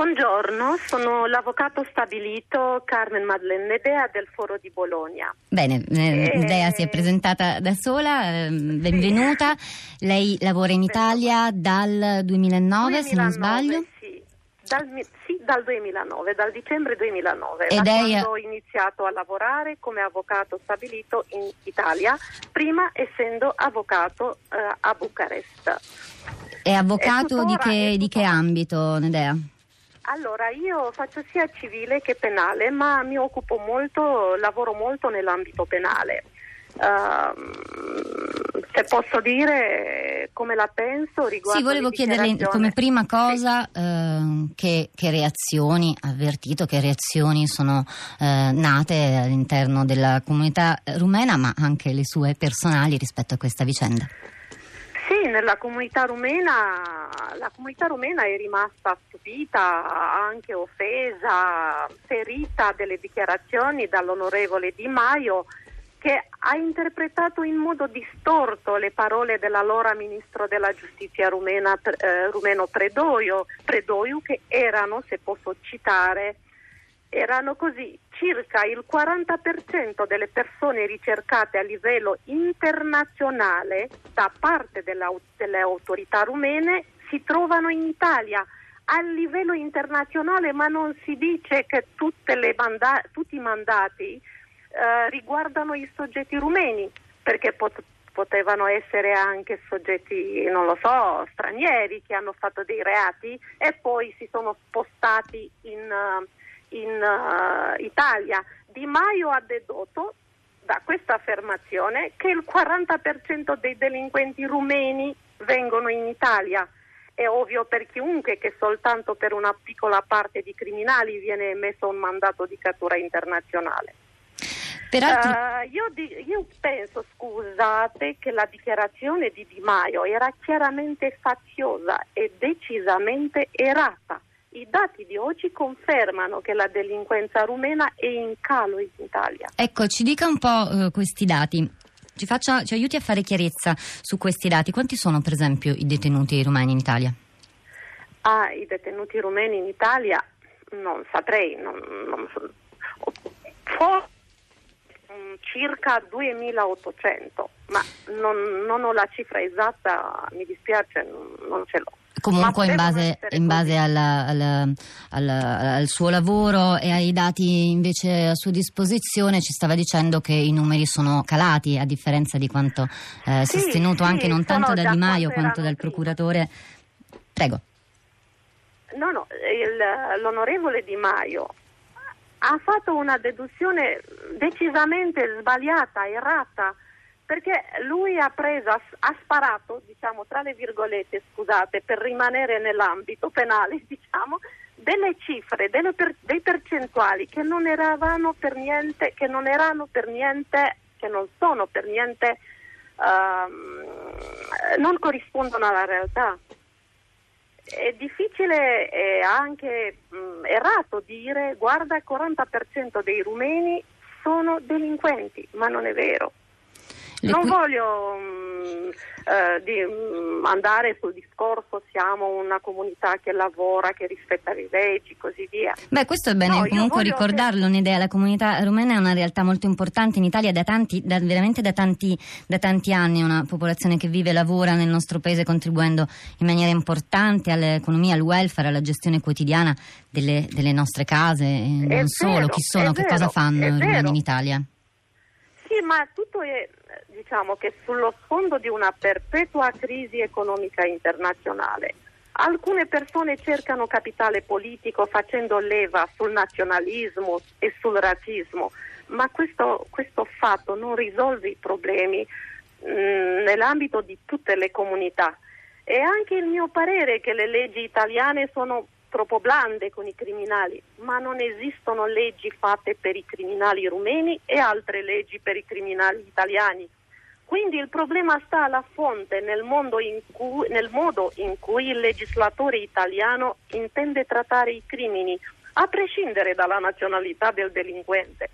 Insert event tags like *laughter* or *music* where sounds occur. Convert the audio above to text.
Buongiorno, sono l'avvocato stabilito Carmen Madeleine Nedea del Foro di Bologna. Bene, eh, Eh, Nedea si è presentata da sola, eh, benvenuta. Lei lavora in Italia dal 2009, se non 2009, sbaglio. Sì. Dal, sì, dal 2009, dal dicembre 2009, Ed da è- quando ho iniziato a lavorare come avvocato stabilito in Italia, prima essendo avvocato eh, a Bucarest. È avvocato di che, di che ambito, Nedea? Allora, io faccio sia civile che penale, ma mi occupo molto, lavoro molto nell'ambito penale. Ehm, se posso dire come la penso riguardo Sì, volevo le chiederle come prima cosa eh, che, che reazioni, ha avvertito che reazioni sono eh, nate all'interno della comunità rumena, ma anche le sue personali rispetto a questa vicenda. Nella comunità rumena, la comunità rumena è rimasta stupita, anche offesa, ferita delle dichiarazioni dall'onorevole Di Maio che ha interpretato in modo distorto le parole dell'allora ministro della giustizia rumena, eh, rumeno Predoio, Predoiu che erano, se posso citare, erano così, circa il 40% delle persone ricercate a livello internazionale da parte delle autorità rumene si trovano in Italia a livello internazionale, ma non si dice che manda- tutti i mandati eh, riguardano i soggetti rumeni, perché pot- potevano essere anche soggetti, non lo so, stranieri che hanno fatto dei reati e poi si sono spostati in, in eh, Italia. Di Maio ha dedotto da questa affermazione che il 40% dei delinquenti rumeni vengono in Italia. È ovvio per chiunque che soltanto per una piccola parte di criminali viene emesso un mandato di cattura internazionale. Peraltro, Eh, io, di- io penso, scusate, che la dichiarazione di Di Maio era chiaramente faziosa e decisamente errata. I dati di oggi confermano che la delinquenza rumena è in calo in Italia. ecco, ci dica un po' eh, questi dati. Ci, faccia- ci aiuti a fare chiarezza su questi dati. Quanti sono, per esempio, i detenuti rumeni in Italia? Ah, i detenuti rumeni in Italia non saprei, non, non so. For- mm, circa 2800, ma non, non ho la cifra esatta, mi dispiace, non ce l'ho. Comunque in base, in base alla- alla- alla- al suo lavoro e ai dati invece a sua disposizione ci stava dicendo che i numeri sono calati a differenza di quanto eh, Sì, sostenuto sì, anche non tanto da Di Maio quanto dal procuratore. Prego. No, no, il- l'onorevole Di Maio ha fatto una deduzione decisamente sbagliata, errata, perché lui ha preso, ha, sparato, diciamo, tra le virgolette, scusate, per rimanere nell'ambito penale, *laughs* diciamo, delle cifre, delle per- dei percentuali che non eravamo per niente, che non erano per niente, che non sono per niente, ehm, non corrispondono alla realtà. È difficile e anche mh, errato dire guarda il 40% dei rumeni sono delinquenti, ma non è vero. Non cui- voglio mh, eh, di, mh, andare sul discorso siamo una comunità che lavora, che rispetta le leggi, così via. Beh, questo è bene No, comunque ricordarlo, un'idea. La comunità rumena è una realtà molto importante in Italia da tanti, da- veramente da tanti, da tanti anni, una popolazione che vive e lavora nel nostro paese contribuendo in maniera importante all'economia, al welfare, alla gestione quotidiana delle, delle nostre case e non È solo. vero, Chi sono, che vero, cosa fanno i rumeni vero. in Italia? Sì, ma tutto è, diciamo che sullo sfondo di una perpetua crisi economica internazionale. Alcune persone cercano capitale politico facendo leva sul nazionalismo e sul razzismo, ma questo, questo fatto non risolve i problemi mh, nell'ambito di tutte le comunità. È anche il mio parere che le leggi italiane sono troppo blande con i criminali, ma non esistono leggi fatte per i criminali rumeni e altre leggi per i criminali italiani. Quindi il problema sta alla fonte, nel, cui- nel modo in cui il legislatore italiano intende trattare i crimini, a prescindere dalla nazionalità del delinquente.